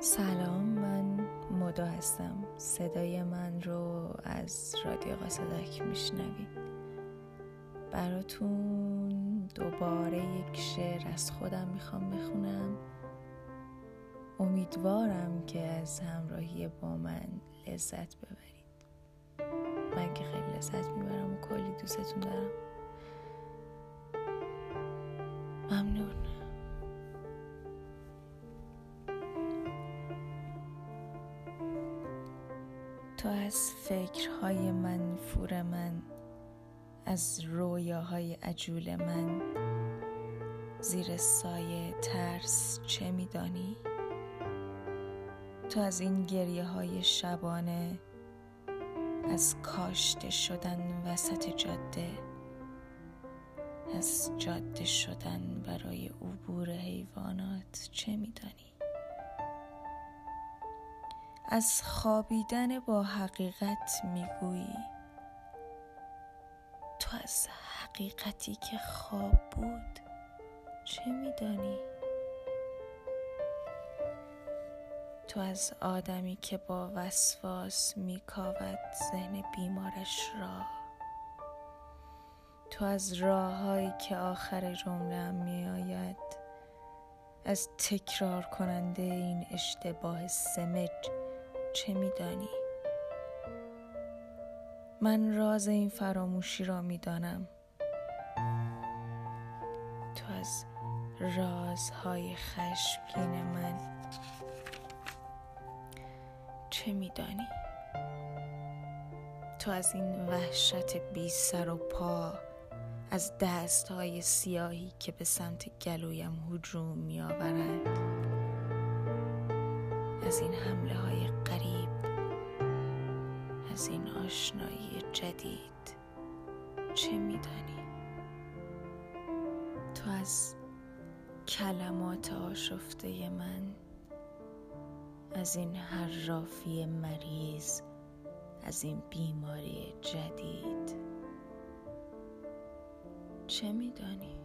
سلام من مدا هستم. صدای من رو از رادیو قصدک میشنوید. براتون دوباره یک شعر از خودم می‌خوام بخونم. امیدوارم که از همراهی با من لذت ببرید. من که خیلی لذت می‌برم و کلی دوستتون دارم. ممنون. تو از فکرهای منفور من از رویاهای عجول من زیر سایه ترس چه میدانی؟ تو از این گریه های شبانه از کاشته شدن وسط جاده از جاده شدن برای عبور حیوانات چه میدانی؟ از خوابیدن با حقیقت می‌گویی. تو از حقیقتی که خواب بود چه میدانی؟ تو از آدمی که با وسواس میکاود ذهن بیمارش را. تو از راههایی که آخر جمله میآید. از تکرار کننده این اشتباه سمج. چه میدانی؟ من راز این فراموشی را می‌دانم تو از رازهای خشمگین من چه میدانی؟ تو از این وحشت بی سر و پا از دست های سیاهی که به سمت گلویم هجوم می آورند از این حمله های از این آشنایی جدید چه میدانی؟ تو از کلمات آشفته من از این حرافی مریض از این بیماری جدید چه میدانی؟